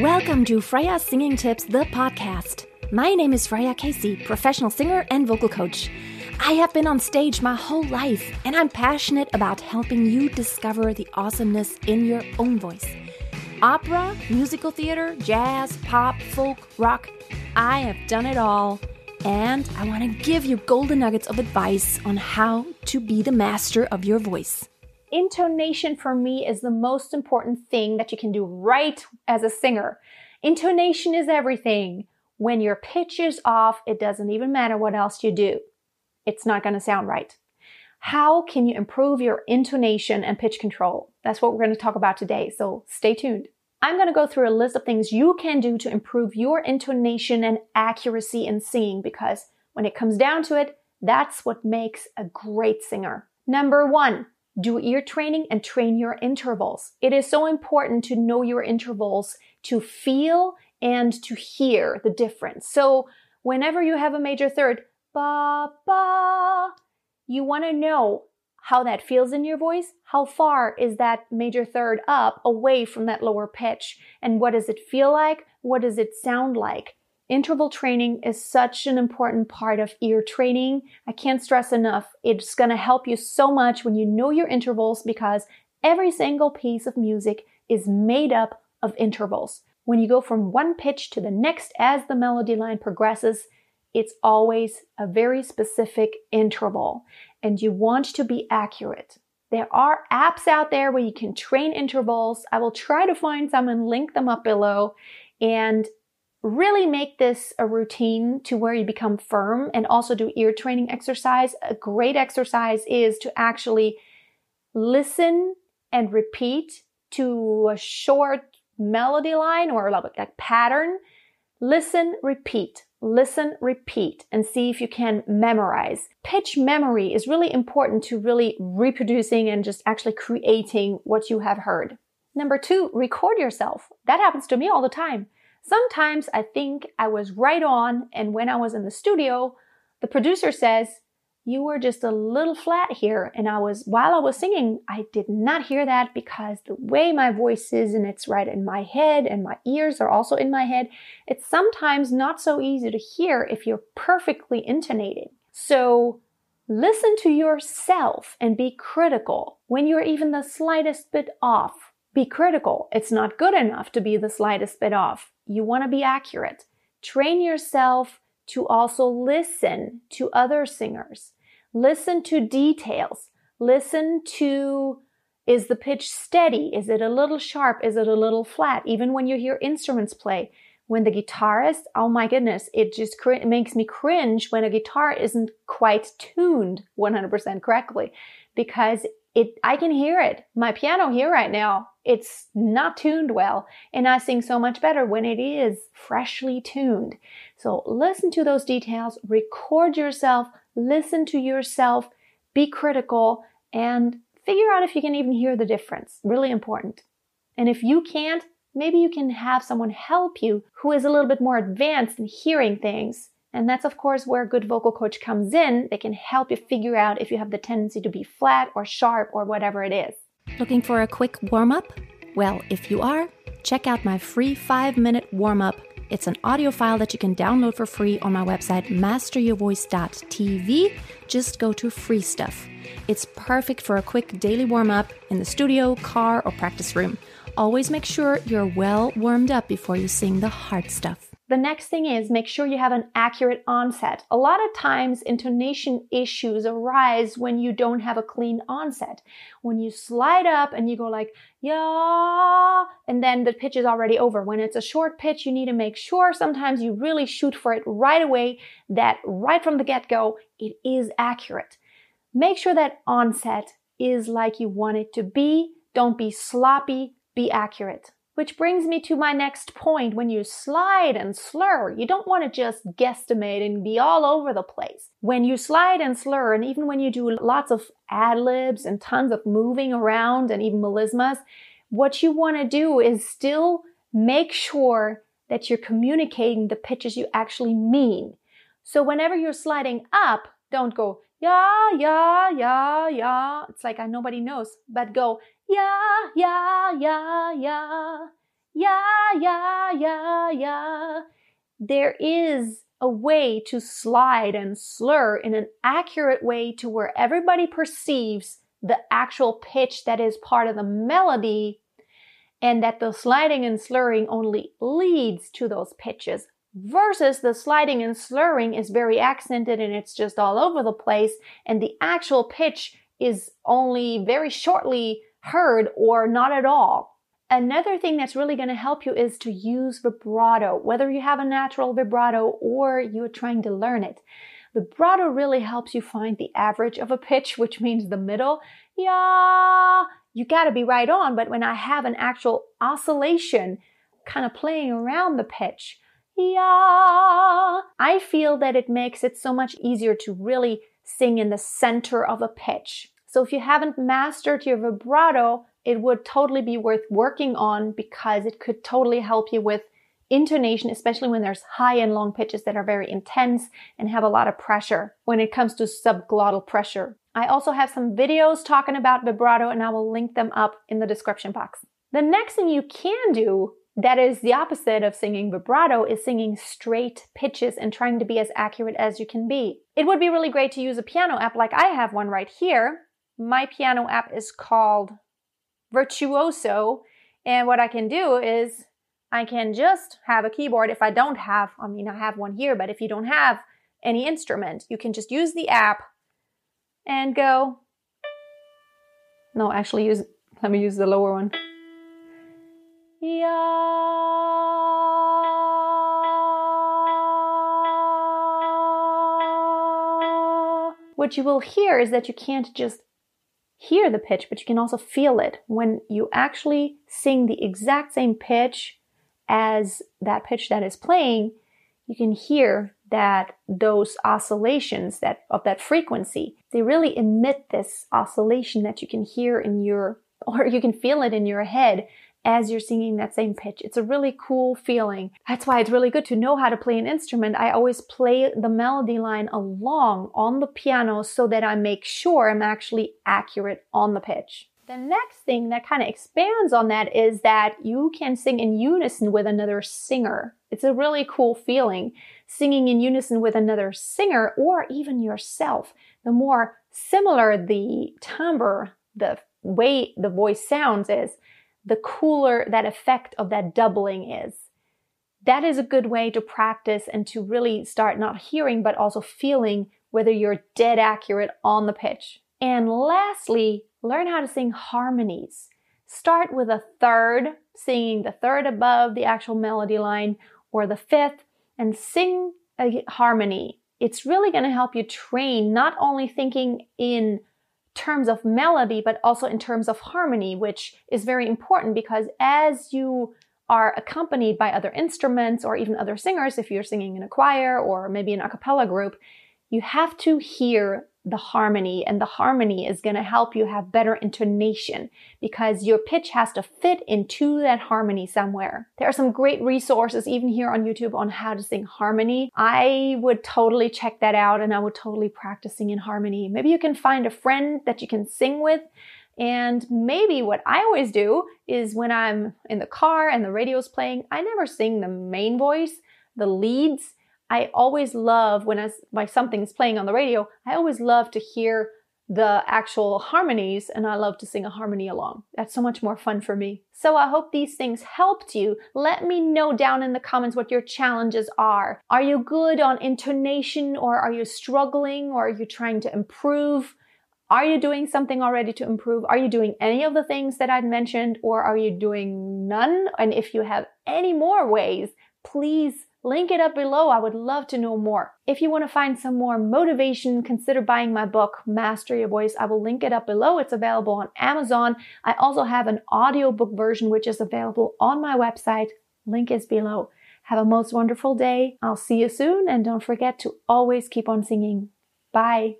Welcome to Freya Singing Tips, the podcast. My name is Freya Casey, professional singer and vocal coach. I have been on stage my whole life, and I'm passionate about helping you discover the awesomeness in your own voice. Opera, musical theater, jazz, pop, folk, rock I have done it all, and I want to give you golden nuggets of advice on how to be the master of your voice. Intonation for me is the most important thing that you can do right as a singer. Intonation is everything. When your pitch is off, it doesn't even matter what else you do. It's not going to sound right. How can you improve your intonation and pitch control? That's what we're going to talk about today, so stay tuned. I'm going to go through a list of things you can do to improve your intonation and accuracy in singing because when it comes down to it, that's what makes a great singer. Number one, do ear training and train your intervals. It is so important to know your intervals to feel and to hear the difference. So whenever you have a major third, ba, ba, you want to know how that feels in your voice. How far is that major third up away from that lower pitch? And what does it feel like? What does it sound like? Interval training is such an important part of ear training. I can't stress enough. It's going to help you so much when you know your intervals because every single piece of music is made up of intervals. When you go from one pitch to the next as the melody line progresses, it's always a very specific interval and you want to be accurate. There are apps out there where you can train intervals. I will try to find some and link them up below and really make this a routine to where you become firm and also do ear training exercise. A great exercise is to actually listen and repeat to a short melody line or like pattern. Listen, repeat listen, repeat, and see if you can memorize. Pitch memory is really important to really reproducing and just actually creating what you have heard. Number two, record yourself. That happens to me all the time. Sometimes I think I was right on, and when I was in the studio, the producer says, you were just a little flat here. And I was, while I was singing, I did not hear that because the way my voice is and it's right in my head and my ears are also in my head, it's sometimes not so easy to hear if you're perfectly intonating. So listen to yourself and be critical when you're even the slightest bit off. Be critical. It's not good enough to be the slightest bit off. You want to be accurate. Train yourself to also listen to other singers. Listen to details. Listen to is the pitch steady? Is it a little sharp? Is it a little flat? Even when you hear instruments play, when the guitarist, oh my goodness, it just cr- makes me cringe when a guitar isn't quite tuned 100% correctly because it I can hear it. My piano here right now, it's not tuned well, and I sing so much better when it is freshly tuned. So listen to those details, record yourself, listen to yourself, be critical, and figure out if you can even hear the difference. Really important. And if you can't, maybe you can have someone help you who is a little bit more advanced in hearing things. And that's, of course, where a good vocal coach comes in. They can help you figure out if you have the tendency to be flat or sharp or whatever it is. Looking for a quick warm up? Well, if you are, check out my free five minute warm up it's an audio file that you can download for free on my website, masteryourvoice.tv. Just go to free stuff. It's perfect for a quick daily warm up in the studio, car, or practice room. Always make sure you're well warmed up before you sing the hard stuff. The next thing is make sure you have an accurate onset. A lot of times intonation issues arise when you don't have a clean onset. When you slide up and you go like, yeah, and then the pitch is already over. When it's a short pitch, you need to make sure sometimes you really shoot for it right away that right from the get go, it is accurate. Make sure that onset is like you want it to be. Don't be sloppy, be accurate. Which brings me to my next point. When you slide and slur, you don't want to just guesstimate and be all over the place. When you slide and slur, and even when you do lots of ad libs and tons of moving around and even melismas, what you want to do is still make sure that you're communicating the pitches you actually mean. So whenever you're sliding up, don't go, yeah, yeah, yeah, yeah. It's like nobody knows, but go, yeah, yeah, yeah, yeah, yeah, yeah, yeah, yeah. There is a way to slide and slur in an accurate way to where everybody perceives the actual pitch that is part of the melody and that the sliding and slurring only leads to those pitches versus the sliding and slurring is very accented and it's just all over the place and the actual pitch is only very shortly heard or not at all. Another thing that's really going to help you is to use vibrato, whether you have a natural vibrato or you're trying to learn it. Vibrato really helps you find the average of a pitch, which means the middle. Yeah, you got to be right on. But when I have an actual oscillation kind of playing around the pitch, yeah, I feel that it makes it so much easier to really sing in the center of a pitch. So if you haven't mastered your vibrato, it would totally be worth working on because it could totally help you with intonation, especially when there's high and long pitches that are very intense and have a lot of pressure when it comes to subglottal pressure. I also have some videos talking about vibrato and I will link them up in the description box. The next thing you can do that is the opposite of singing vibrato is singing straight pitches and trying to be as accurate as you can be. It would be really great to use a piano app like I have one right here. My piano app is called Virtuoso. And what I can do is I can just have a keyboard. If I don't have, I mean, I have one here, but if you don't have any instrument, you can just use the app and go. No, actually use, let me use the lower one. Yeah. What you will hear is that you can't just hear the pitch, but you can also feel it. When you actually sing the exact same pitch as that pitch that is playing, you can hear that those oscillations that of that frequency, they really emit this oscillation that you can hear in your or you can feel it in your head as you're singing that same pitch. It's a really cool feeling. That's why it's really good to know how to play an instrument. I always play the melody line along on the piano so that I make sure I'm actually accurate on the pitch. The next thing that kind of expands on that is that you can sing in unison with another singer. It's a really cool feeling singing in unison with another singer or even yourself. The more similar the timbre, the way the voice sounds is, the cooler that effect of that doubling is. That is a good way to practice and to really start not hearing, but also feeling whether you're dead accurate on the pitch. And lastly, learn how to sing harmonies. Start with a third, singing the third above the actual melody line or the fifth, and sing a harmony. It's really going to help you train not only thinking in terms of melody, but also in terms of harmony, which is very important because as you are accompanied by other instruments or even other singers, if you're singing in a choir or maybe an a cappella group, you have to hear the harmony and the harmony is going to help you have better intonation because your pitch has to fit into that harmony somewhere. There are some great resources even here on YouTube on how to sing harmony. I would totally check that out and I would totally practice singing harmony. Maybe you can find a friend that you can sing with and maybe what I always do is when I'm in the car and the radio's playing, I never sing the main voice, the leads. I always love when I, like something's playing on the radio, I always love to hear the actual harmonies and I love to sing a harmony along. That's so much more fun for me. So I hope these things helped you. Let me know down in the comments what your challenges are. Are you good on intonation or are you struggling or are you trying to improve? Are you doing something already to improve? Are you doing any of the things that I'd mentioned or are you doing none? And if you have any more ways, please Link it up below. I would love to know more. If you want to find some more motivation, consider buying my book, Master Your Voice. I will link it up below. It's available on Amazon. I also have an audiobook version, which is available on my website. Link is below. Have a most wonderful day. I'll see you soon. And don't forget to always keep on singing. Bye.